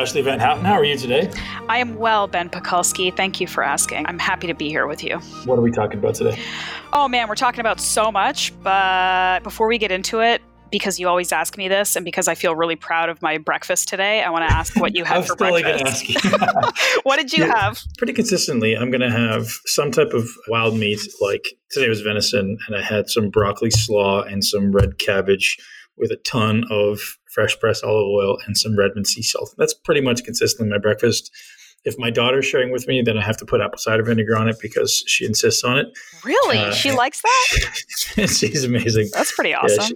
Ashleigh VanHouten. How are you today? I am well, Ben Pakulski. Thank you for asking. I'm happy to be here with you. What are we talking about today? Oh man, we're talking about so much, but before we get into it, because you always ask me this, and because I feel really proud of my breakfast today, I want to ask what you had for breakfast. what did you yeah, have? Pretty consistently, I'm going to have some type of wild meat. Like today was venison, and I had some broccoli slaw and some red cabbage with a ton of fresh pressed olive oil and some Redmond sea salt. That's pretty much consistently my breakfast. If my daughter's sharing with me, then I have to put apple cider vinegar on it because she insists on it. Really? Uh, she likes that? she's amazing. That's pretty awesome. Yeah, she,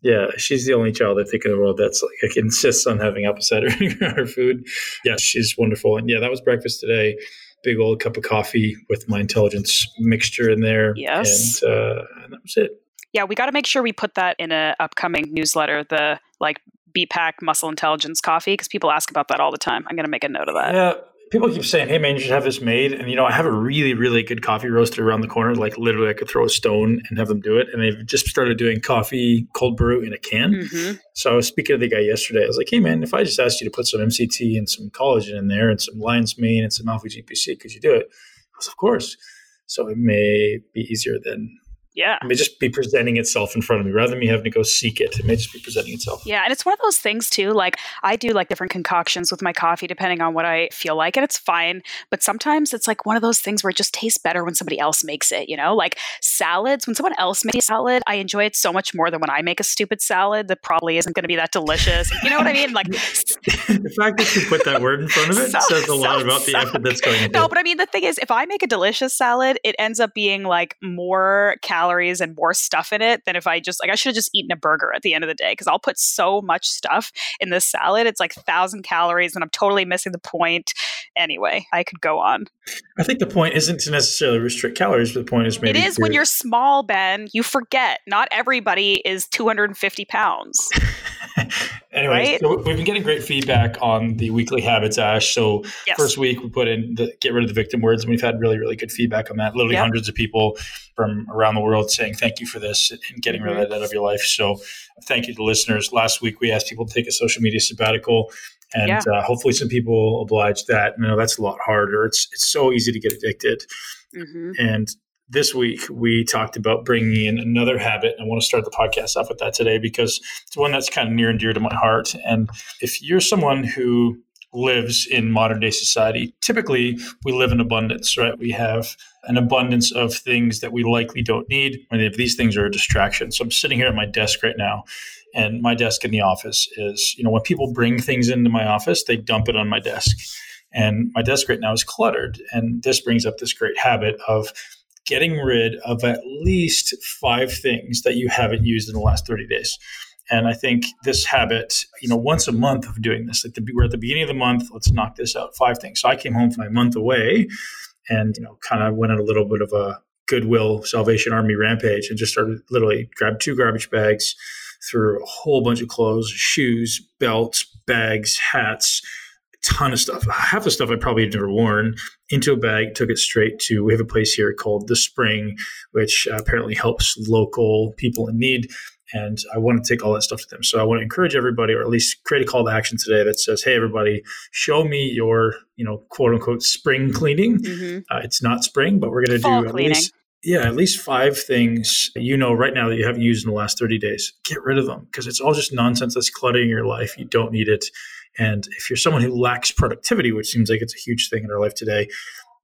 yeah, she's the only child I think in the world that's like insists on having apple cider vinegar on her food. Yeah, she's wonderful. And yeah, that was breakfast today. Big old cup of coffee with my intelligence mixture in there. Yes. And, uh, and that was it. Yeah, we got to make sure we put that in an upcoming newsletter. The like BPAC Muscle Intelligence Coffee because people ask about that all the time. I'm going to make a note of that. Yeah, people keep saying, "Hey man, you should have this made." And you know, I have a really, really good coffee roaster around the corner. Like literally, I could throw a stone and have them do it. And they've just started doing coffee cold brew in a can. Mm-hmm. So I was speaking to the guy yesterday. I was like, "Hey man, if I just asked you to put some MCT and some collagen in there and some lion's mane and some alpha GPC, could you do it?" I was, "Of course." So it may be easier than yeah. It may just be presenting itself in front of me rather than me having to go seek it. It may just be presenting itself. Yeah. And it's one of those things too. Like I do like different concoctions with my coffee depending on what I feel like. And it's fine. But sometimes it's like one of those things where it just tastes better when somebody else makes it, you know? Like salads, when someone else makes a salad, I enjoy it so much more than when I make a stupid salad that probably isn't going to be that delicious. You know what I mean? Like the fact that you put that word in front of it says a lot about the effort that's going into No, but I mean the thing is if I make a delicious salad, it ends up being like more calories calories and more stuff in it than if I just like I should have just eaten a burger at the end of the day because I'll put so much stuff in this salad. It's like thousand calories and I'm totally missing the point. Anyway, I could go on. I think the point isn't to necessarily restrict calories, but the point is maybe it is when you're small, Ben. You forget not everybody is 250 pounds. anyway, right? so we've been getting great feedback on the weekly habits, Ash. So yes. first week we put in the get rid of the victim words, and we've had really, really good feedback on that. Literally yep. hundreds of people from around the world saying thank you for this and getting mm-hmm. rid of that out of your life. So thank you to listeners. Last week we asked people to take a social media sabbatical. And yeah. uh, hopefully, some people oblige that. You know, that's a lot harder. It's it's so easy to get addicted. Mm-hmm. And this week we talked about bringing in another habit. I want to start the podcast off with that today because it's one that's kind of near and dear to my heart. And if you're someone who lives in modern day society, typically we live in abundance, right? We have an abundance of things that we likely don't need. And if these things are a distraction. So I'm sitting here at my desk right now, and my desk in the office is, you know, when people bring things into my office, they dump it on my desk. And my desk right now is cluttered. And this brings up this great habit of getting rid of at least five things that you haven't used in the last 30 days. And I think this habit, you know, once a month of doing this, like the, we're at the beginning of the month, let's knock this out, five things. So I came home from my month away and, you know, kind of went on a little bit of a Goodwill Salvation Army rampage and just started literally grabbed two garbage bags, threw a whole bunch of clothes, shoes, belts, bags, hats, ton of stuff. Half the stuff I probably had never worn into a bag, took it straight to, we have a place here called The Spring, which uh, apparently helps local people in need. And I want to take all that stuff to them. So I want to encourage everybody, or at least create a call to action today that says, "Hey, everybody, show me your, you know, quote unquote spring cleaning." Mm-hmm. Uh, it's not spring, but we're going to do at cleaning. least yeah, at least five things you know right now that you haven't used in the last 30 days. Get rid of them because it's all just nonsense that's cluttering your life. You don't need it. And if you're someone who lacks productivity, which seems like it's a huge thing in our life today,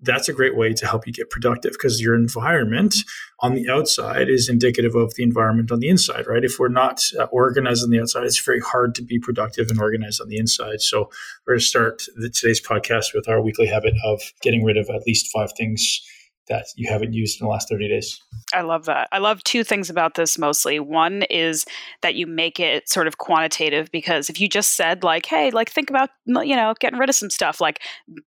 that's a great way to help you get productive because your environment on the outside is indicative of the environment on the inside, right? If we're not uh, organized on the outside, it's very hard to be productive and organized on the inside. So we're going to start the, today's podcast with our weekly habit of getting rid of at least five things that you haven't used in the last 30 days. I love that. I love two things about this mostly. One is that you make it sort of quantitative because if you just said like, "Hey, like think about, you know, getting rid of some stuff," like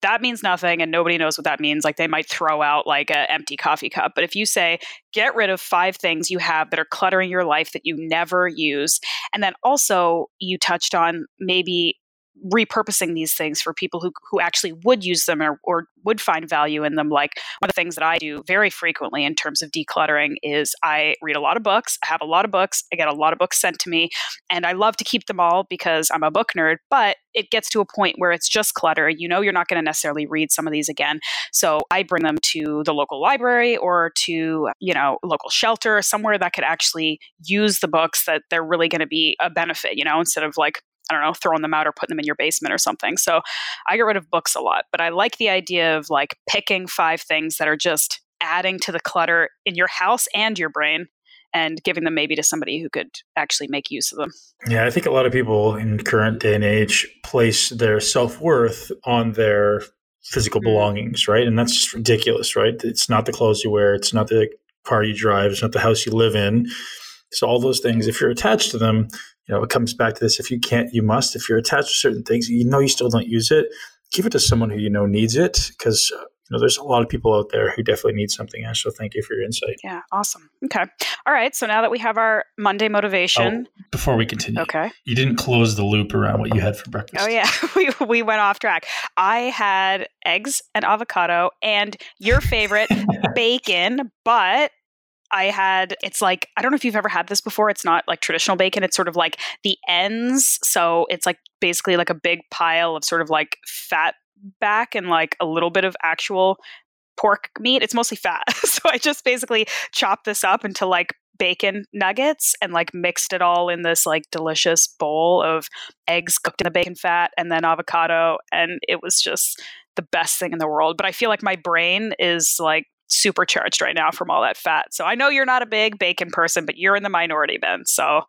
that means nothing and nobody knows what that means. Like they might throw out like an empty coffee cup. But if you say, "Get rid of 5 things you have that are cluttering your life that you never use." And then also you touched on maybe repurposing these things for people who, who actually would use them or, or would find value in them. Like one of the things that I do very frequently in terms of decluttering is I read a lot of books. I have a lot of books. I get a lot of books sent to me, and I love to keep them all because I'm a book nerd. But it gets to a point where it's just clutter. You know, you're not going to necessarily read some of these again. So I bring them to the local library or to, you know, local shelter, somewhere that could actually use the books that they're really going to be a benefit, you know, instead of like I don't know, throwing them out or putting them in your basement or something. So I get rid of books a lot, but I like the idea of like picking five things that are just adding to the clutter in your house and your brain and giving them maybe to somebody who could actually make use of them. Yeah, I think a lot of people in current day and age place their self worth on their physical mm-hmm. belongings, right? And that's just ridiculous, right? It's not the clothes you wear, it's not the car you drive, it's not the house you live in. So all those things, if you're attached to them, you know, it comes back to this. If you can't, you must. If you're attached to certain things, you know you still don't use it, give it to someone who you know needs it because uh, you know there's a lot of people out there who definitely need something. Ash, so thank you for your insight. Yeah, awesome. Okay, all right. So now that we have our Monday motivation, oh, before we continue, okay, you didn't close the loop around what you had for breakfast. Oh yeah, we we went off track. I had eggs and avocado and your favorite bacon, but I had it's like I don't know if you've ever had this before. It's not like traditional bacon. It's sort of like the ends. So it's like basically like a big pile of sort of like fat back and like a little bit of actual pork meat. It's mostly fat. so I just basically chopped this up into like bacon nuggets and like mixed it all in this like delicious bowl of eggs cooked in the bacon fat and then avocado and it was just the best thing in the world. But I feel like my brain is like supercharged right now from all that fat. So I know you're not a big bacon person, but you're in the minority, Ben. So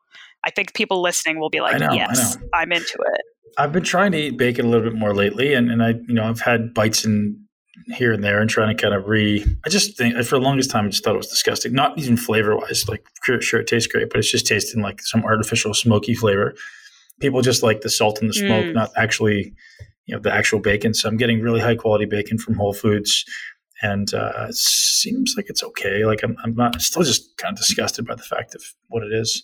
I think people listening will be like, know, yes, I'm into it. I've been trying to eat bacon a little bit more lately, and, and I, you know, I've had bites in here and there and trying to kind of re. I just think for the longest time, I just thought it was disgusting. Not even flavor wise, like sure, it tastes great, but it's just tasting like some artificial smoky flavor. People just like the salt and the smoke, mm. not actually, you know, the actual bacon. So I'm getting really high quality bacon from Whole Foods and uh, it seems like it's okay. Like I'm, I'm not still just kind of disgusted by the fact of what it is.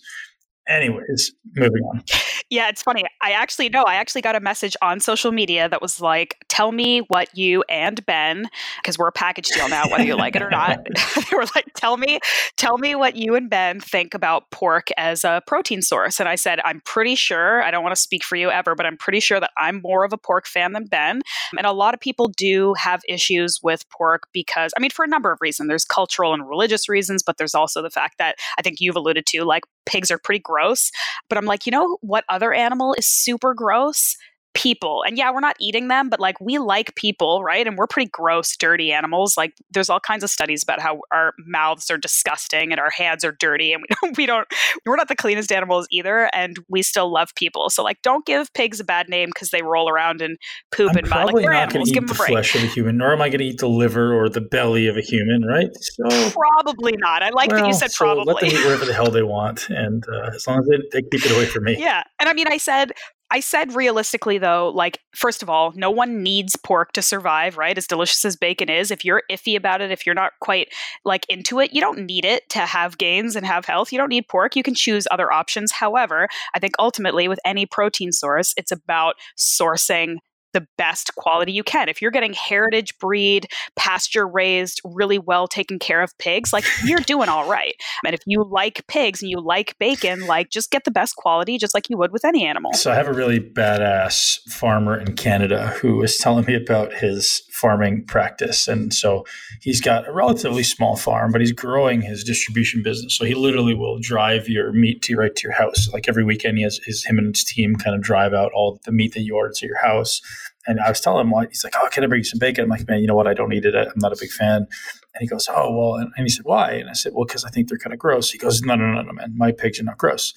Anyways, moving on. Yeah, it's funny. I actually know. I actually got a message on social media that was like, "Tell me what you and Ben, because we're a package deal now, whether you like it or not." they were like, "Tell me, tell me what you and Ben think about pork as a protein source." And I said, "I'm pretty sure. I don't want to speak for you ever, but I'm pretty sure that I'm more of a pork fan than Ben." And a lot of people do have issues with pork because, I mean, for a number of reasons. There's cultural and religious reasons, but there's also the fact that I think you've alluded to, like pigs are pretty gross. But I'm like, you know what other animal is super gross? People. And yeah, we're not eating them, but like we like people, right? And we're pretty gross, dirty animals. Like there's all kinds of studies about how our mouths are disgusting and our hands are dirty and we don't, we don't we're not the cleanest animals either and we still love people. So like don't give pigs a bad name because they roll around and poop I'm and probably like, not going to eat the flesh of a human, nor am I going to eat the liver or the belly of a human, right? So probably not. I like well, that you said so probably. Let them eat whatever the hell they want, and uh, as long as they, they keep it away from me. Yeah, and I mean, I said I said realistically, though, like, first of all, no one needs pork to survive, right? As delicious as bacon is, if you're iffy about it, if you're not quite like into it, you don't need it to have gains and have health. You don't need pork. You can choose other options. However, I think ultimately with any protein source, it's about sourcing the best quality you can. If you're getting heritage breed, pasture raised, really well taken care of pigs, like you're doing all right. And if you like pigs and you like bacon, like just get the best quality just like you would with any animal. So I have a really badass farmer in Canada who was telling me about his farming practice. And so he's got a relatively small farm, but he's growing his distribution business. So he literally will drive your meat to right to your house. Like every weekend he has his him and his team kind of drive out all the meat that you order to your house and I was telling him, what he's like, oh, can I bring you some bacon? I'm like, man, you know what? I don't eat it. I'm not a big fan. And he goes, oh, well, and, and he said, why? And I said, well, because I think they're kind of gross. He goes, no, no, no, no, man. My pigs are not gross.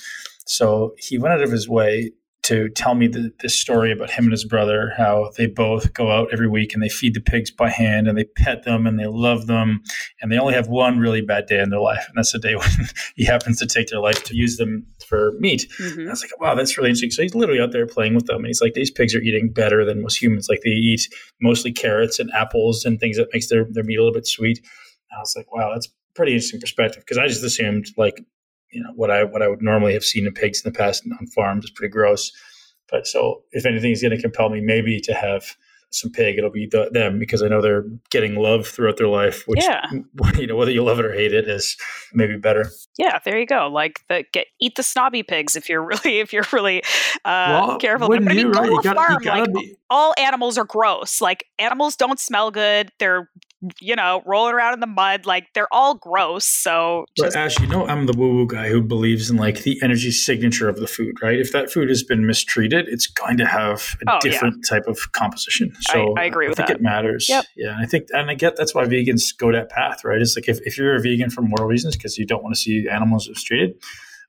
So he went out of his way to tell me the, this story about him and his brother, how they both go out every week and they feed the pigs by hand and they pet them and they love them. And they only have one really bad day in their life. And that's the day when he happens to take their life to use them for meat. Mm-hmm. I was like, wow, that's really interesting. So he's literally out there playing with them. And he's like, these pigs are eating better than most humans. Like they eat mostly carrots and apples and things that makes their, their meat a little bit sweet. And I was like, wow, that's pretty interesting perspective because I just assumed like you know what I what I would normally have seen in pigs in the past on farms is pretty gross. But so if anything is going to compel me, maybe to have some pig, it'll be the, them because I know they're getting love throughout their life. Which, yeah. you know, whether you love it or hate it is maybe better. Yeah, there you go. Like the get eat the snobby pigs if you're really if you're really uh, well, careful. But I mean, you, go right? to a gotta, farm. Like be... all animals are gross. Like animals don't smell good. They're you know, rolling around in the mud. Like they're all gross. So, just- but Ash, you know, I'm the woo woo guy who believes in like the energy signature of the food, right? If that food has been mistreated, it's going to have a oh, different yeah. type of composition. So I, I agree with that. I think that. it matters. Yep. Yeah. And I think, and I get that's why vegans go that path, right? It's like if, if you're a vegan for moral reasons because you don't want to see animals mistreated,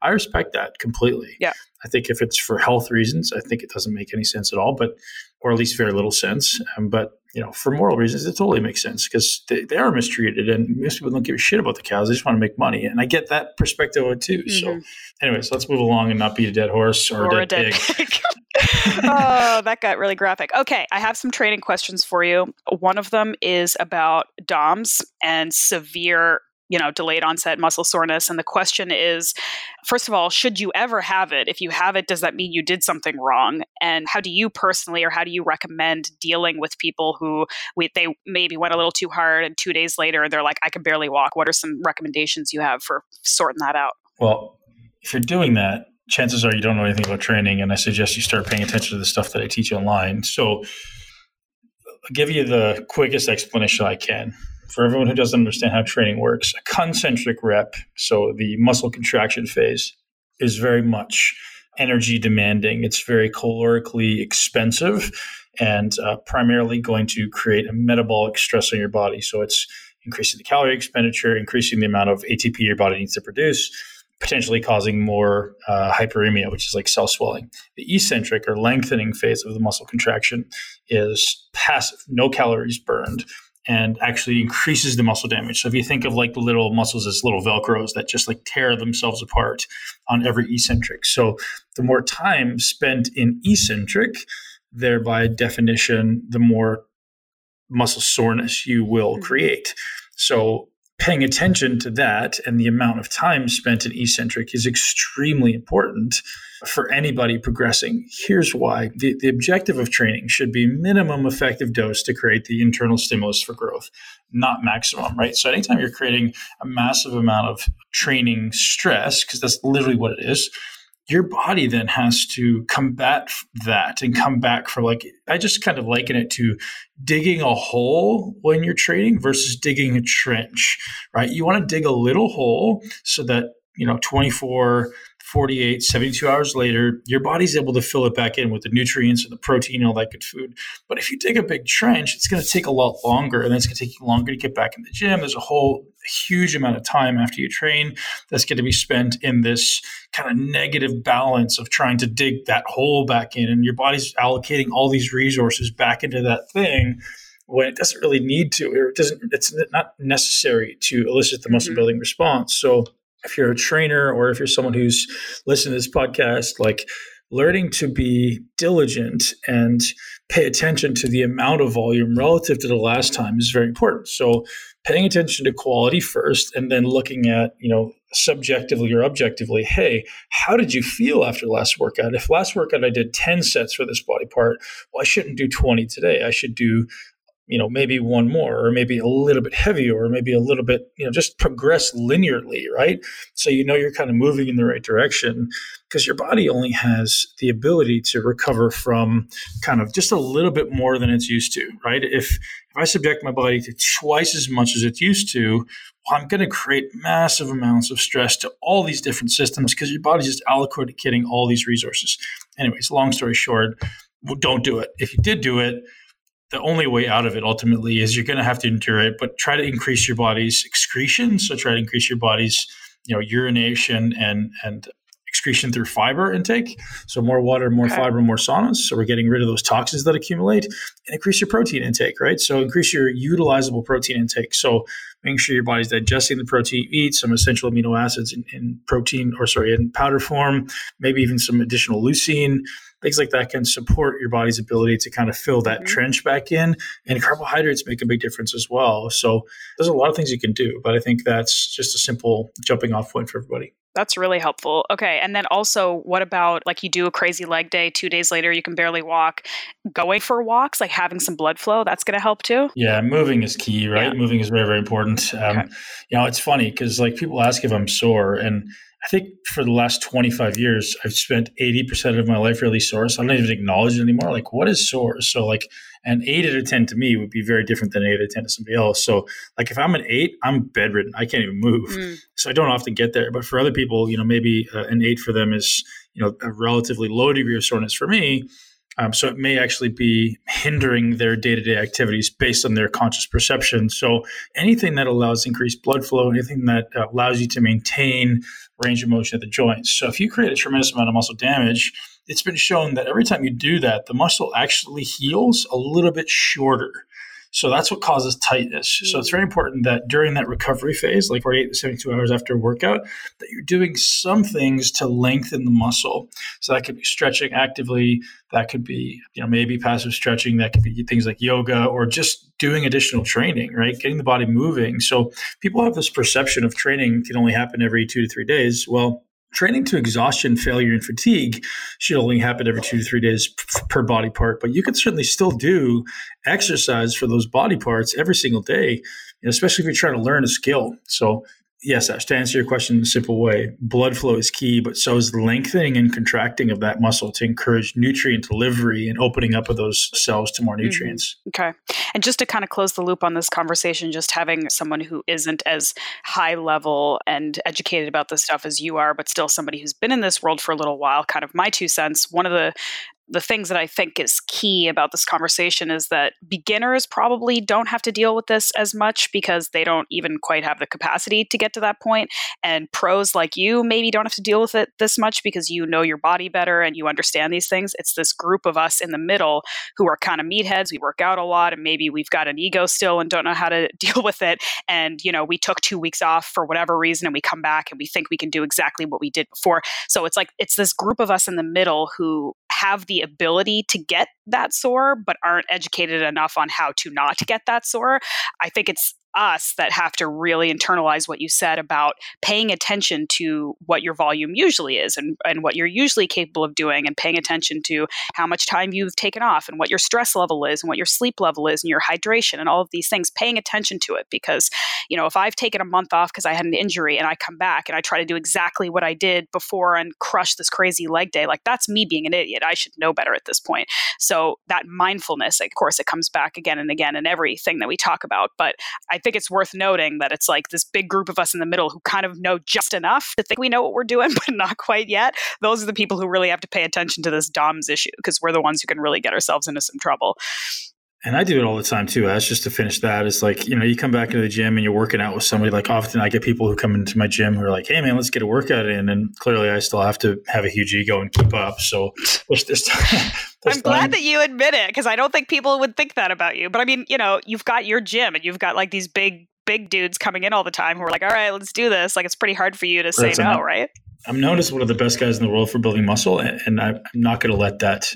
I respect that completely. Yeah. I think if it's for health reasons, I think it doesn't make any sense at all, but or at least very little sense. Um, but you know, for moral reasons, it totally makes sense because they, they, are mistreated, and most people don't give a shit about the cows. They just want to make money, and I get that perspective too. Mm-hmm. So, anyways, let's move along and not be a dead horse or, or a dead, a dead pig. pig. oh, that got really graphic. Okay, I have some training questions for you. One of them is about DOMS and severe you know, delayed onset muscle soreness. And the question is, first of all, should you ever have it? If you have it, does that mean you did something wrong? And how do you personally, or how do you recommend dealing with people who we, they maybe went a little too hard and two days later they're like, I can barely walk? What are some recommendations you have for sorting that out? Well, if you're doing that, chances are you don't know anything about training. And I suggest you start paying attention to the stuff that I teach online. So I'll give you the quickest explanation I can for everyone who doesn't understand how training works, a concentric rep, so the muscle contraction phase, is very much energy demanding. It's very calorically expensive and uh, primarily going to create a metabolic stress on your body. So it's increasing the calorie expenditure, increasing the amount of ATP your body needs to produce, potentially causing more uh, hyperemia, which is like cell swelling. The eccentric or lengthening phase of the muscle contraction is passive, no calories burned and actually increases the muscle damage. So if you think of like the little muscles as little velcros that just like tear themselves apart on every eccentric. So the more time spent in eccentric, thereby definition, the more muscle soreness you will mm-hmm. create. So paying attention to that and the amount of time spent in eccentric is extremely important for anybody progressing. Here's why the, the objective of training should be minimum effective dose to create the internal stimulus for growth, not maximum, right? So, anytime you're creating a massive amount of training stress, because that's literally what it is, your body then has to combat that and come back for like i just kind of liken it to digging a hole when you're training versus digging a trench right? You want to dig a little hole so that you know 24 48 72 hours later your body's able to fill it back in with the nutrients and the protein and all that good food. But if you dig a big trench it's going to take a lot longer and then it's going to take you longer to get back in the gym. There's a whole huge amount of time after you train that's going to be spent in this kind of negative balance of trying to dig that hole back in and your body's allocating all these resources back into that thing when it doesn't really need to or it doesn't it's not necessary to elicit the muscle mm-hmm. building response. So if you're a trainer or if you're someone who's listening to this podcast like learning to be diligent and pay attention to the amount of volume relative to the last time is very important so paying attention to quality first and then looking at, you know, subjectively or objectively, hey, how did you feel after last workout? If last workout I did 10 sets for this body part, well, I shouldn't do 20 today. I should do you know maybe one more or maybe a little bit heavier or maybe a little bit you know just progress linearly right? So you know you're kind of moving in the right direction because your body only has the ability to recover from kind of just a little bit more than it's used to right? If if i subject my body to twice as much as it's used to well, i'm going to create massive amounts of stress to all these different systems because your body's just allocating all these resources. Anyways long story short don't do it. If you did do it the only way out of it ultimately is you're going to have to endure it, but try to increase your body's excretion. So try to increase your body's, you know, urination and and excretion through fiber intake. So more water, more okay. fiber, more saunas. So we're getting rid of those toxins that accumulate and increase your protein intake, right? So increase your utilizable protein intake. So making sure your body's digesting the protein you eat, some essential amino acids in, in protein or sorry, in powder form, maybe even some additional leucine things like that can support your body's ability to kind of fill that mm-hmm. trench back in. And carbohydrates make a big difference as well. So there's a lot of things you can do, but I think that's just a simple jumping off point for everybody. That's really helpful. Okay. And then also, what about like you do a crazy leg day, two days later, you can barely walk? Going for walks, like having some blood flow, that's going to help too? Yeah. Moving is key, right? Yeah. Moving is very, very important. Um, okay. You know, it's funny because like people ask if I'm sore, and I think for the last 25 years, I've spent 80% of my life really sore. So I don't even acknowledge it anymore. Like, what is sore? So, like, an eight out of 10 to me would be very different than eight out of 10 to somebody else. So, like, if I'm an eight, I'm bedridden. I can't even move. Mm. So, I don't often get there. But for other people, you know, maybe uh, an eight for them is, you know, a relatively low degree of soreness for me. Um, so it may actually be hindering their day to day activities based on their conscious perception. So anything that allows increased blood flow, anything that uh, allows you to maintain range of motion at the joints. So if you create a tremendous amount of muscle damage, it's been shown that every time you do that, the muscle actually heals a little bit shorter. So that's what causes tightness. Mm-hmm. So it's very important that during that recovery phase, like 48 to 72 hours after a workout, that you're doing some things to lengthen the muscle. So that could be stretching actively, that could be, you know, maybe passive stretching, that could be things like yoga or just doing additional training, right? Getting the body moving. So people have this perception of training can only happen every 2 to 3 days. Well, training to exhaustion, failure, and fatigue should only happen every two to three days per body part. But you can certainly still do exercise for those body parts every single day, especially if you're trying to learn a skill. So yes, Ash, to answer your question in a simple way, blood flow is key, but so is the lengthening and contracting of that muscle to encourage nutrient delivery and opening up of those cells to more mm-hmm. nutrients. Mm-hmm. Okay. And just to kind of close the loop on this conversation, just having someone who isn't as high level and educated about this stuff as you are, but still somebody who's been in this world for a little while, kind of my two cents. One of the the things that I think is key about this conversation is that beginners probably don't have to deal with this as much because they don't even quite have the capacity to get to that point. And pros like you maybe don't have to deal with it this much because you know your body better and you understand these things. It's this group of us in the middle who are kind of meatheads. We work out a lot and maybe we've got an ego still and don't know how to deal with it. And, you know, we took two weeks off for whatever reason and we come back and we think we can do exactly what we did before. So it's like, it's this group of us in the middle who have the ability to get that sore but aren't educated enough on how to not get that sore. I think it's us that have to really internalize what you said about paying attention to what your volume usually is and, and what you're usually capable of doing and paying attention to how much time you've taken off and what your stress level is and what your sleep level is and your hydration and all of these things paying attention to it because you know if i've taken a month off because i had an injury and i come back and i try to do exactly what i did before and crush this crazy leg day like that's me being an idiot. I should know better at this point. So that mindfulness of course it comes back again and again in everything that we talk about but i think it's worth noting that it's like this big group of us in the middle who kind of know just enough to think we know what we're doing, but not quite yet. Those are the people who really have to pay attention to this DOMS issue because we're the ones who can really get ourselves into some trouble. And I do it all the time too. As just to finish that, it's like you know, you come back into the gym and you're working out with somebody. Like often, I get people who come into my gym who are like, "Hey, man, let's get a workout in." And clearly, I still have to have a huge ego and keep up. So there's, there's, there's I'm glad that you admit it because I don't think people would think that about you. But I mean, you know, you've got your gym and you've got like these big, big dudes coming in all the time who are like, "All right, let's do this." Like, it's pretty hard for you to say no, right? I'm known as one of the best guys in the world for building muscle, and I'm not going to let that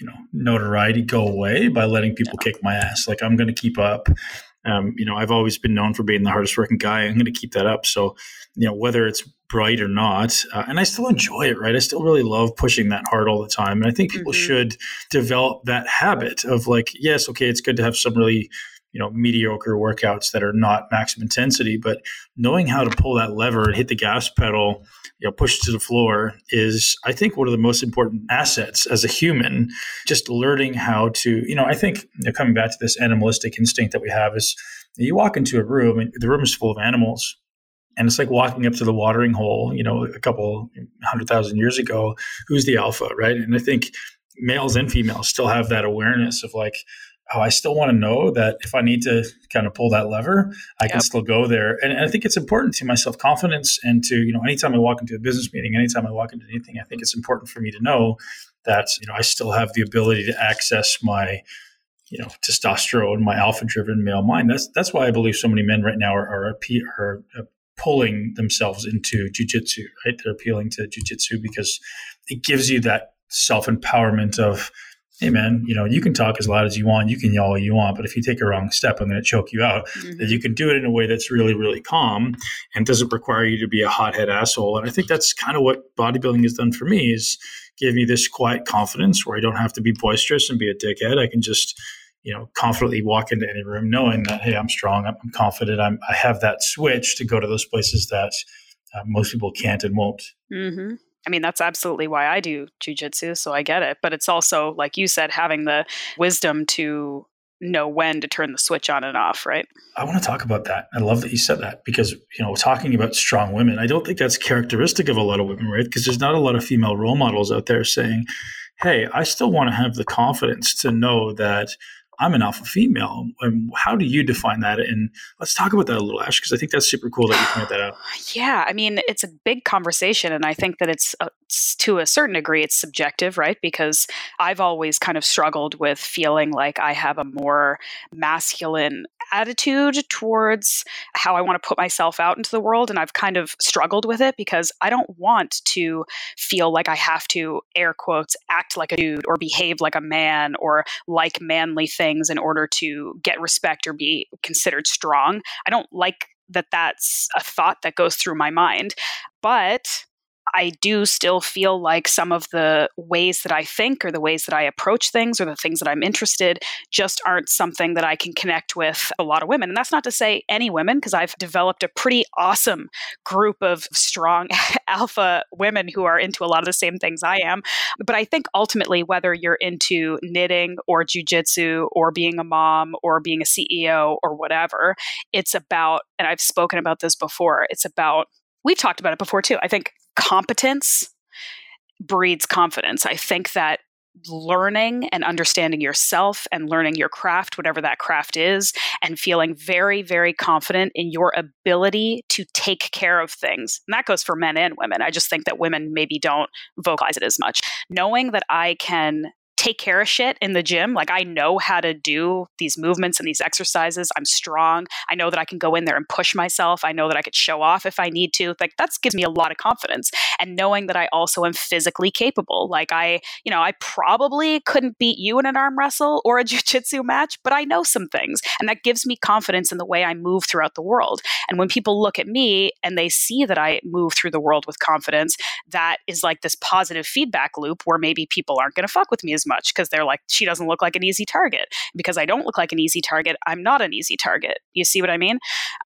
you know notoriety go away by letting people yeah. kick my ass. Like I'm going to keep up. Um, you know, I've always been known for being the hardest working guy. I'm going to keep that up. So, you know, whether it's bright or not, uh, and I still enjoy it, right? I still really love pushing that hard all the time. And I think people mm-hmm. should develop that habit of like, yes, okay, it's good to have some really you know mediocre workouts that are not maximum intensity but knowing how to pull that lever and hit the gas pedal you know push it to the floor is i think one of the most important assets as a human. Just learning how to you know i think you know, coming back to this animalistic instinct that we have is you walk into a room and the room is full of animals and it's like walking up to the watering hole you know a couple hundred thousand years ago who's the alpha right? And i think males and females still have that awareness of like oh, I still want to know that if I need to kind of pull that lever, I yep. can still go there. And, and, I think it's important to my self confidence and to, you know, anytime I walk into a business meeting, anytime I walk into anything, I think it's important for me to know that, you know, I still have the ability to access my, you know, testosterone, my alpha driven male mind. That's, that's why I believe so many men right now are, are, are, are pulling themselves into jujitsu, right? They're appealing to jujitsu because it gives you that self empowerment of, hey man, you know, you can talk as loud as you want, you can yell all you want, but if you take a wrong step, I'm going to choke you out. Mm-hmm. That you can do it in a way that's really, really calm and doesn't require you to be a hothead asshole. And I think that's kind of what bodybuilding has done for me is give me this quiet confidence where I don't have to be boisterous and be a dickhead. I can just you know confidently walk into any room knowing that hey i'm strong i'm, confident I'm, i have that switch to go to those places that uh, most people can't and won't mm-hmm. I mean, that's absolutely why I do jujitsu, so I get it. But it's also, like you said, having the wisdom to know when to turn the switch on and off, right? I want to talk about that. I love that you said that because, you know, talking about strong women, I don't think that's characteristic of a lot of women, right? Because there's not a lot of female role models out there saying, hey, I still want to have the confidence to know that I'm an alpha female. And how do you define that? And let's talk about that a little, Ash, because I think that's super cool that you pointed that out. Yeah, I mean, it's a big conversation, and I think that it's, uh, it's to a certain degree it's subjective, right? Because I've always kind of struggled with feeling like I have a more masculine attitude towards how I want to put myself out into the world, and I've kind of struggled with it because I don't want to feel like I have to air quotes act like a dude or behave like a man or like manly things in order to get respect or be considered strong. I don't like that that's a thought that goes through my mind. But I do still feel like some of the ways that I think or the ways that I approach things or the things that I'm interested just aren't something that I can connect with a lot of women. And that's not to say any women, because I've developed a pretty awesome group of strong alpha women who are into a lot of the same things I am. But I think ultimately, whether you're into knitting or jujitsu or being a mom or being a CEO or whatever, it's about, and I've spoken about this before, it's about we've talked about it before too. I think competence breeds confidence. I think that learning and understanding yourself and learning your craft, whatever that craft is, and feeling very, very confident in your ability to take care of things. And that goes for men and women. I just think that women maybe don't vocalize it as much. Knowing that I can take care of shit in the gym. Like I know how to do these movements and these exercises. I'm strong. I know that I can go in there and push myself. I know that I could show off if I need to. Like that gives me a lot of confidence. And knowing that I also am physically capable. Like I, you know, I probably couldn't beat you in an arm wrestle or a jiu-jitsu match, but I know some things. And that gives me confidence in the way I move throughout the world. And when people look at me and they see that I move through the world with confidence, that is like this positive feedback loop where maybe people aren't going to fuck with me as much much because they're like, she doesn't look like an easy target. Because I don't look like an easy target, I'm not an easy target. You see what I mean?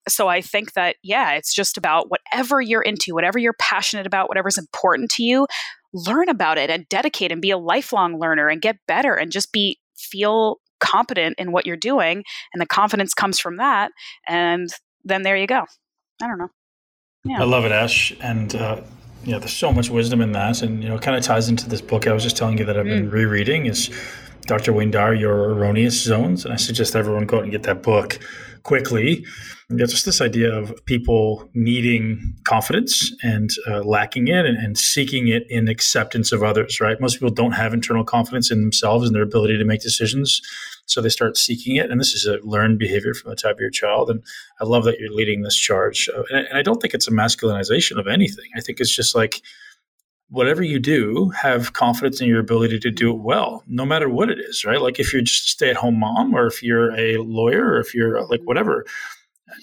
So I think that, yeah, it's just about whatever you're into, whatever you're passionate about, whatever's important to you, learn about it and dedicate and be a lifelong learner and get better and just be, feel competent in what you're doing. And the confidence comes from that. And then there you go. I don't know. Yeah. I love it, Ash. And, uh, yeah, there's so much wisdom in that, and you know, it kind of ties into this book I was just telling you that I've been mm. rereading. Is Dr. Wayne Dyer, Your Erroneous Zones, and I suggest everyone go out and get that book quickly. And just this idea of people needing confidence and uh, lacking it, and, and seeking it in acceptance of others. Right? Most people don't have internal confidence in themselves and their ability to make decisions so they start seeking it. And this is a learned behavior from the time of your child. And I love that you're leading this charge. And I don't think it's a masculinization of anything. I think it's just like, whatever you do, have confidence in your ability to do it well, no matter what it is, right? Like if you're just a stay at home mom or if you're a lawyer or if you're like whatever,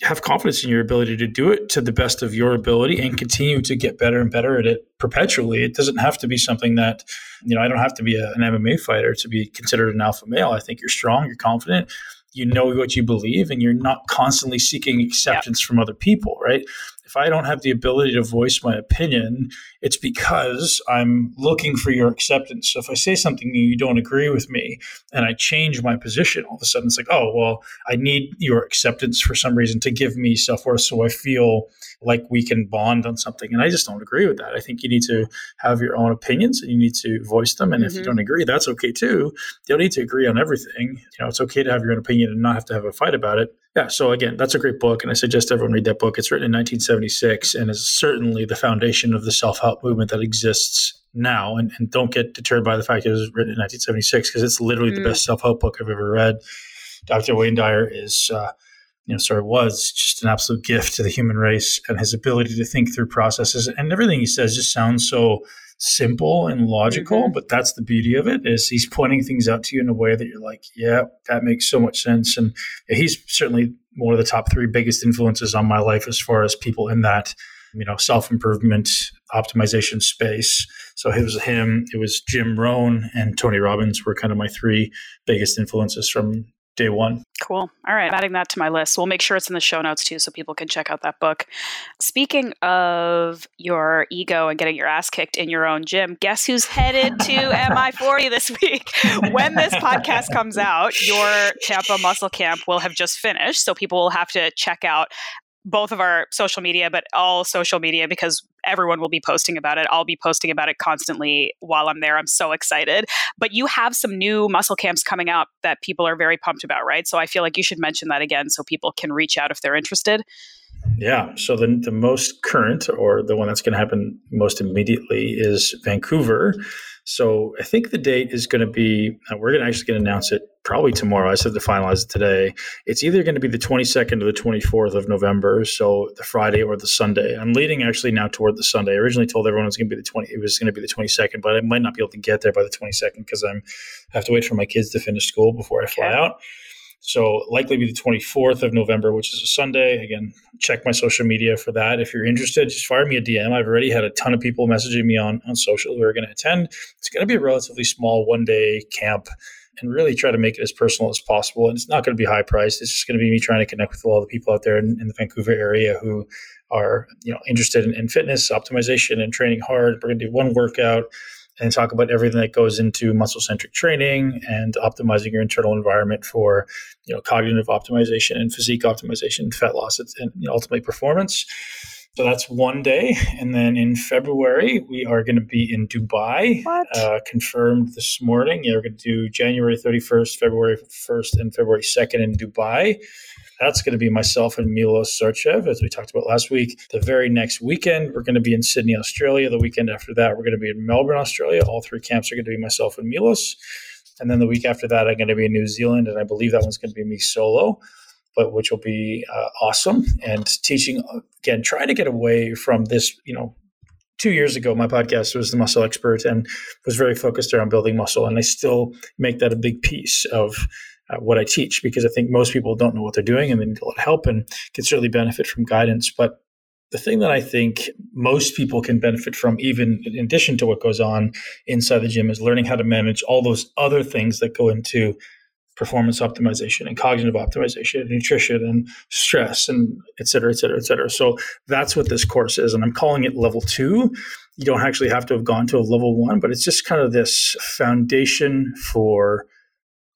have confidence in your ability to do it to the best of your ability and continue to get better and better at it perpetually. It doesn't have to be something that, you know, I don't have to be a, an MMA fighter to be considered an alpha male. I think you're strong, you're confident, you know what you believe, and you're not constantly seeking acceptance yeah. from other people, right? If I don't have the ability to voice my opinion, it's because I'm looking for your acceptance. So if I say something and you don't agree with me and I change my position, all of a sudden it's like, oh, well, I need your acceptance for some reason to give me self worth so I feel like we can bond on something. And I just don't agree with that. I think you need to have your own opinions and you need to voice them. And mm-hmm. if you mm-hmm. don't agree, that's okay too. You don't need to agree on everything. You know, it's okay to have your own opinion and not have to have a fight about it. Yeah. So again, that's a great book. And I suggest everyone read that book. It's written in 1976 and is certainly the foundation of the self help movement that exists now. And, and, don't get deterred by the fact it was written in 1976 because it's literally mm. the best self help book I've ever read. Dr. Wayne Dyer is, uh, you know, sort of was just an absolute gift to the human race and his ability to think through processes and everything he says just sounds so simple and logical, mm-hmm. but that's the beauty of it is he's pointing things out to you in a way that you're like, yeah, that makes so much sense. And he's certainly one of the top three biggest influences on my life as far as people in that, you know, self improvement optimization space. So it was him, it was Jim Rohn and Tony Robbins were kind of my three biggest influences from day one. Cool. All right. I'm adding that to my list. We'll make sure it's in the show notes too so people can check out that book. Speaking of your ego and getting your ass kicked in your own gym, guess who's headed to MI40 this week? When this podcast comes out, your Tampa Muscle Camp will have just finished. So people will have to check out both of our social media, but all social media because everyone will be posting about it. I'll be posting about it constantly while I'm there. I'm so excited. But you have some new muscle camps coming out that people are very pumped about, right? So I feel like you should mention that again so people can reach out if they're interested. Yeah. So the, the most current or the one that's going to happen most immediately is Vancouver. So I think the date is going to be, uh, we're going to actually going to announce it probably tomorrow. I said to finalize it today. It's either going to be the 22nd or the 24th of November. So the Friday or the Sunday. I'm leading actually now toward the Sunday. I originally told everyone it was going to be the 20, it was going to be the 22nd, but I might not be able to get there by the 22nd because I'm, I have to wait for my kids to finish school before I fly okay. out. So likely be the 24th of November, which is a Sunday. Again, check my social media for that. If you're interested, just fire me a DM. I've already had a ton of people messaging me on, on social who are going to attend. It's going to be a relatively small one day camp and really try to make it as personal as possible. And it's not going to be high priced. It's just going to be me trying to connect with all the people out there in, in the Vancouver area who are, you know, interested in, in fitness, optimization, and training hard. We're going to do one workout and talk about everything that goes into muscle centric training and optimizing your internal environment for you know cognitive optimization and physique optimization, fat loss, and you know, ultimately performance. So that's one day, and then in February we are going to be in Dubai. Uh, confirmed this morning. Yeah, we're going to do January thirty first, February first, and February second in Dubai. That's going to be myself and Milos Sarcev, as we talked about last week. The very next weekend, we're going to be in Sydney, Australia. The weekend after that, we're going to be in Melbourne, Australia. All three camps are going to be myself and Milos. And then the week after that, I'm going to be in New Zealand, and I believe that one's going to be me solo, but which will be uh, awesome. And teaching again, trying to get away from this, you know, two years ago, my podcast was the muscle expert and was very focused around building muscle. And I still make that a big piece of uh, what I teach because I think most people don't know what they're doing and they need a lot of help and can certainly benefit from guidance. But the thing that I think most people can benefit from, even in addition to what goes on inside the gym, is learning how to manage all those other things that go into performance optimization and cognitive optimization and nutrition and stress and et cetera, et cetera, et cetera. So that's what this course is. And I'm calling it level two. You don't actually have to have gone to a level one, but it's just kind of this foundation for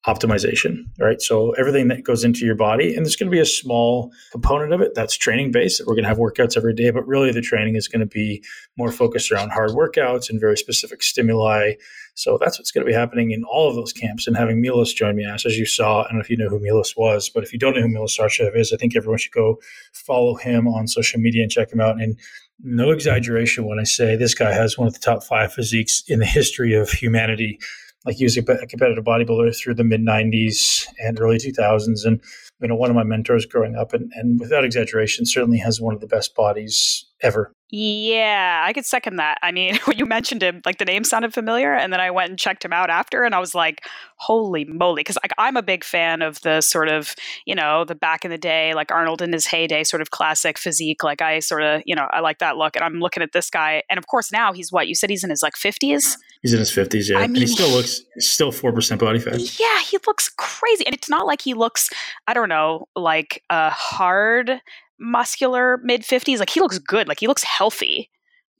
optimization, right? So everything that goes into your body, and there's going to be a small component of it that's training based. We're going to have workouts every day, but really the training is going to be more focused around hard workouts and very specific stimuli. So that's what's going to be happening in all of those camps. And having Milos join me, as you saw, I don't know if you know who Milos was, but if you don't know who Milos Sarcev is, I think everyone should go follow him on social media and check him out. And no exaggeration when I say this guy has one of the top five physiques in the history of humanity like he was a competitive bodybuilder through the mid 90s and early 2000s and you know one of my mentors growing up and, and without exaggeration certainly has one of the best bodies ever yeah, I could second that. I mean, when you mentioned him, like the name sounded familiar, and then I went and checked him out after, and I was like, "Holy moly!" Because like I'm a big fan of the sort of you know the back in the day, like Arnold in his heyday, sort of classic physique. Like I sort of you know I like that look, and I'm looking at this guy, and of course now he's what you said he's in his like 50s. He's in his 50s, yeah, I mean, and he still looks still four percent body fat. Yeah, he looks crazy, and it's not like he looks I don't know like a hard muscular mid 50s. Like he looks good. Like he looks healthy.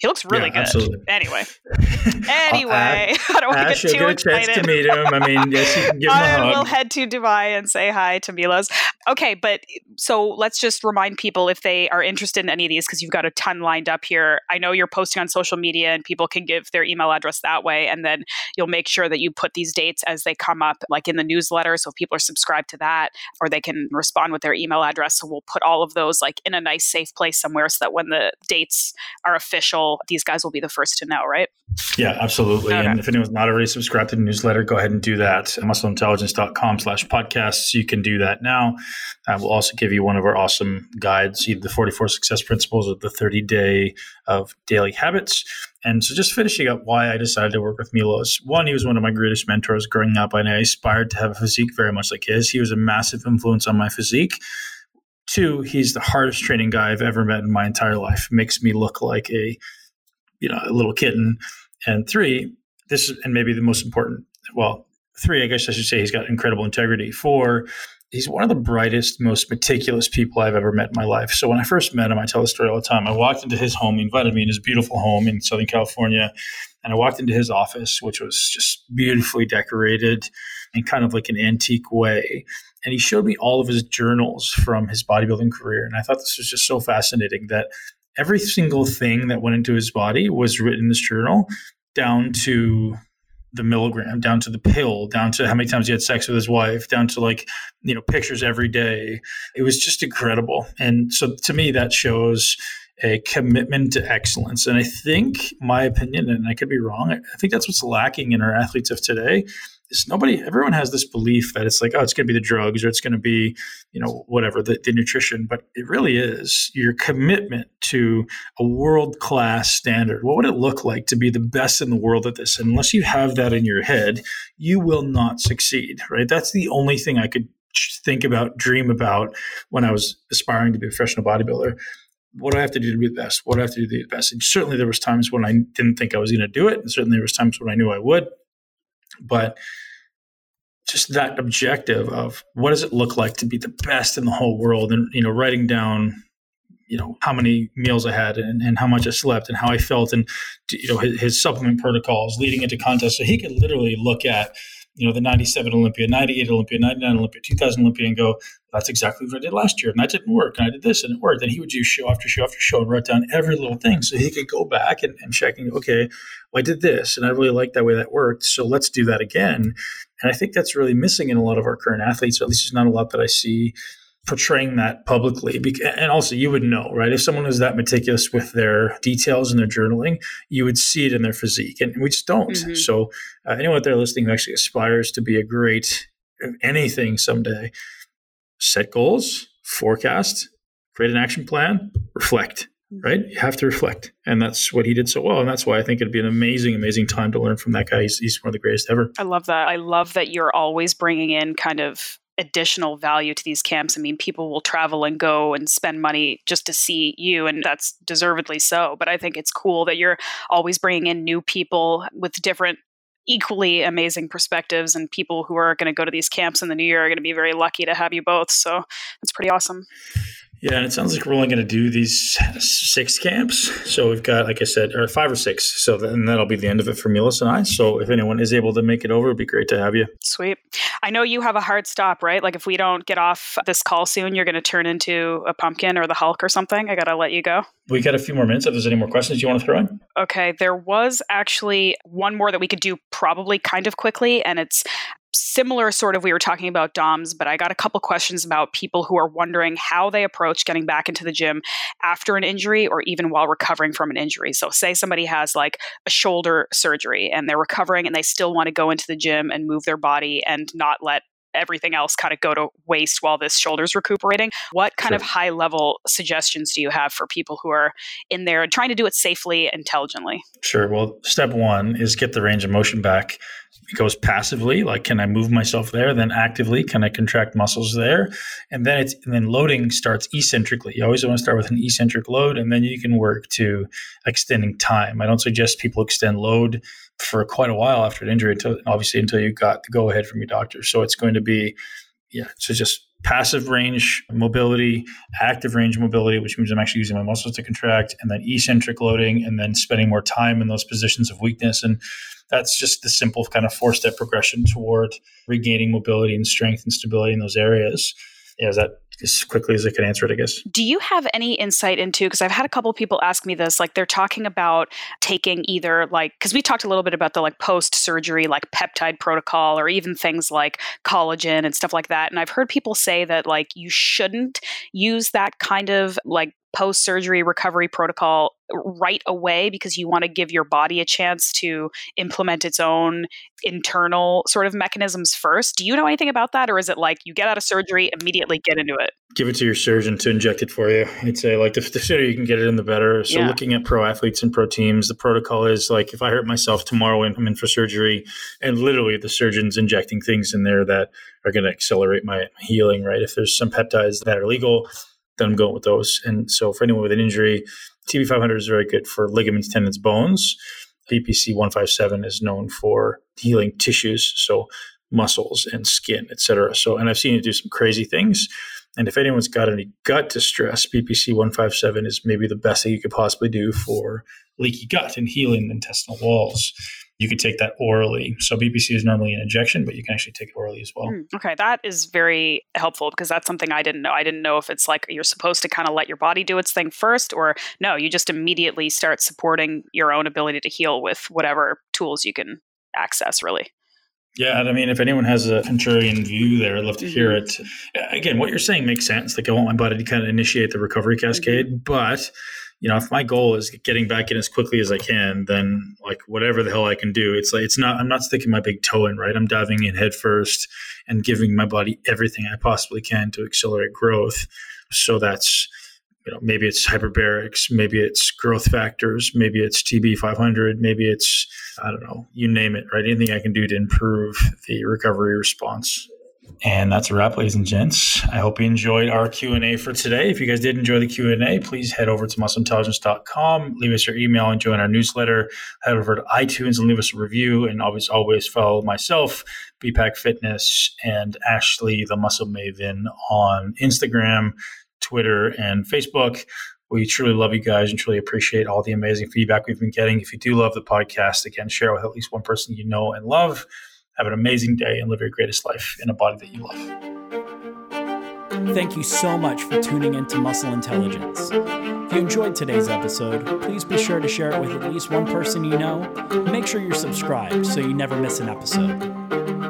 He looks really yeah, good. Absolutely. Anyway, anyway, I don't want to get too get excited. to meet him. I mean, yes, you can give him I a hug. will head to Dubai and say hi to Milos. Okay, but so let's just remind people if they are interested in any of these because you've got a ton lined up here. I know you're posting on social media and people can give their email address that way, and then you'll make sure that you put these dates as they come up, like in the newsletter, so if people are subscribed to that, or they can respond with their email address. So we'll put all of those like in a nice, safe place somewhere, so that when the dates are official these guys will be the first to know, right? Yeah, absolutely. Okay. And if anyone's not already subscribed to the newsletter, go ahead and do that. Muscleintelligence.com slash podcasts. You can do that now. Uh, we'll also give give you one of our awesome guides, either the 44 success principles or the 30 day of daily habits. And so just finishing up why I decided to work with Milos. One, he was one of my greatest mentors growing up, and I aspired to have a physique very much like his. He was a massive influence on my physique. Two, he's the hardest training guy I've ever met in my entire life. Makes me look like a, you know, a little kitten. And three, this is, and maybe the most important, well, three, I guess I should say he's got incredible integrity. Four, he's one of the brightest, most meticulous people I've ever met in my life. So when I first met him, I tell the story all the time. I walked into his home, he invited me in his beautiful home in Southern California. And I walked into his office, which was just beautifully decorated in kind of like an antique way. And he showed me all of his journals from his bodybuilding career. And I thought this was just so fascinating that every single thing that went into his body was written in this journal down to the milligram down to the pill down to how many times he had sex with his wife down to like you know pictures every day. It was just incredible. And so to me that shows a commitment to excellence. And i think my opinion and i could be wrong i think that's what's lacking in our athletes of today is nobody everyone has this belief that it's like oh it's going to be the drugs or it's going to be you know whatever the, the nutrition but it really is your commitment to a world class standard what would it look like to be the best in the world at this and unless you have that in your head you will not succeed right that's the only thing i could think about dream about when i was aspiring to be a professional bodybuilder what do I have to do to be the best? What do I have to do to be the best? And certainly there was times when I didn't think I was going to do it, and certainly there was times when I knew I would. But just that objective of what does it look like to be the best in the whole world? And you know writing down you know how many meals i had and, and how much i slept and how i felt and you know his, his supplement protocols leading into contests. So he could literally look at you know the 97 olympia 98 olympia 99 olympia 2000 olympia and go that's exactly what i did last year and that didn't work and i did this and it worked. And he would do show after show after show and write down every little thing so he could go back and, and check and okay well, i did this and i really like that way that worked so let's do that again. And I think that's really missing in a lot of our current athletes, or at least there's not a lot that I see portraying that publicly. And also, you would know, right? If someone is that meticulous with their details and their journaling, you would see it in their physique. And we just don't. Mm-hmm. So, uh, anyone out there listening who actually aspires to be a great anything someday, set goals, forecast, create an action plan, reflect right? You have to reflect. And that's what he did so well. And that's why I think it'd be an amazing, amazing time to learn from that guy. He's, he's one of the greatest ever. I love that. I love that you're always bringing in kind of additional value to these camps. I mean, people will travel and go and spend money just to see you, and that's deservedly so. But I think it's cool that you're always bringing in new people with different equally amazing perspectives and people who are going to go to these camps in the new year are going to be very lucky to have you both so that's pretty awesome yeah, and it sounds like we're only going to do these six camps. So we've got, like I said, or five or six. So then that'll be the end of it for Milos and I. So if anyone is able to make it over, it'd be great to have you. Sweet. I know you have a hard stop, right? Like if we don't get off this call soon, you're going to turn into a pumpkin or the Hulk or something. I got to let you go. We got a few more minutes. If there's any more questions you want to throw in. Okay. There was actually one more that we could do probably kind of quickly, and it's similar sort of we were talking about DOMS, but I got a couple questions about people who are wondering how they approach getting back into the gym after an injury or even while recovering from an injury. So say somebody has like a shoulder surgery and they're recovering and they still want to go into the gym and move their body and not let everything else kind of go to waste while this shoulder's recuperating. What kind sure. of high level suggestions do you have for people who are in there trying to do it safely, intelligently? Sure. Well, step one is get the range of motion back goes passively, like can I move myself there? Then actively, can I contract muscles there? And then it's and then loading starts eccentrically. You always want to start with an eccentric load, and then you can work to extending time. I don't suggest people extend load for quite a while after an injury, until obviously until you got the go ahead from your doctor. So it's going to be, yeah, so just passive range mobility, active range mobility, which means I'm actually using my muscles to contract, and then eccentric loading, and then spending more time in those positions of weakness. And that's just the simple kind of four step progression toward regaining mobility and strength and stability in those areas. Is that as quickly as I can answer it, I guess. Do you have any insight into because I've had a couple people ask me this, like they're talking about taking either like because we talked a little bit about the like post surgery like peptide protocol or even things like collagen and stuff like that. And I've heard people say that like you shouldn't use that kind of like post surgery recovery protocol right away because you want to give your body a chance to implement its own internal sort of mechanisms first. Do you know anything about that? Or is it like you get out of surgery, immediately get into it? Give it to your surgeon to inject it for you. I'd say like the, the sooner you can get it in, the better. So yeah. looking at pro athletes and pro teams, the protocol is like if I hurt myself tomorrow and I'm in for surgery, and literally the surgeon's injecting things in there that are going to accelerate my healing, right? If there's some peptides that are legal, I'm going with those. And so for anyone with an injury, TB500 is very good for ligaments, tendons, bones. BPC 157 is known for healing tissues, so muscles and skin, etc. So, and I've seen it do some crazy things. And if anyone's got any gut distress, BPC 157 is maybe the best thing you could possibly do for leaky gut and healing intestinal walls you could take that orally. So BPC is normally an injection, but you can actually take it orally as well. Mm, okay, that is very helpful because that's something I didn't know. I didn't know if it's like you're supposed to kind of let your body do its thing first, or no, you just immediately start supporting your own ability to heal with whatever tools you can access, really. Yeah, I mean, if anyone has a contrarian view there, I'd love to hear mm-hmm. it. Again, what you're saying makes sense. Like, I want my body to kind of initiate the recovery cascade, mm-hmm. but you know, if my goal is getting back in as quickly as I can, then like whatever the hell I can do, it's like it's not. I'm not sticking my big toe in, right? I'm diving in head first and giving my body everything I possibly can to accelerate growth. So that's you know maybe it's hyperbarics, maybe it's growth factors, maybe it's TB 500, maybe it's I don't know, you name it, right? Anything I can do to improve the recovery response. And that's a wrap, ladies and gents. I hope you enjoyed our Q&A for today. If you guys did enjoy the Q&A, please head over to muscleintelligence.com, leave us your email and join our newsletter. Head over to iTunes and leave us a review. And always, always follow myself, BPAC Fitness, and Ashleigh, the Muscle Maven, on Instagram, Twitter, and Facebook. We truly love you guys and truly appreciate all the amazing feedback we've been getting. If you do love the podcast, again, share with at least one person you know and love. Have an amazing day and live your greatest life in a body that you love. Thank you so much for tuning in to Muscle Intelligence. If you enjoyed today's episode, please be sure to share it with at least one person you know. Make sure you're subscribed so you never miss an episode.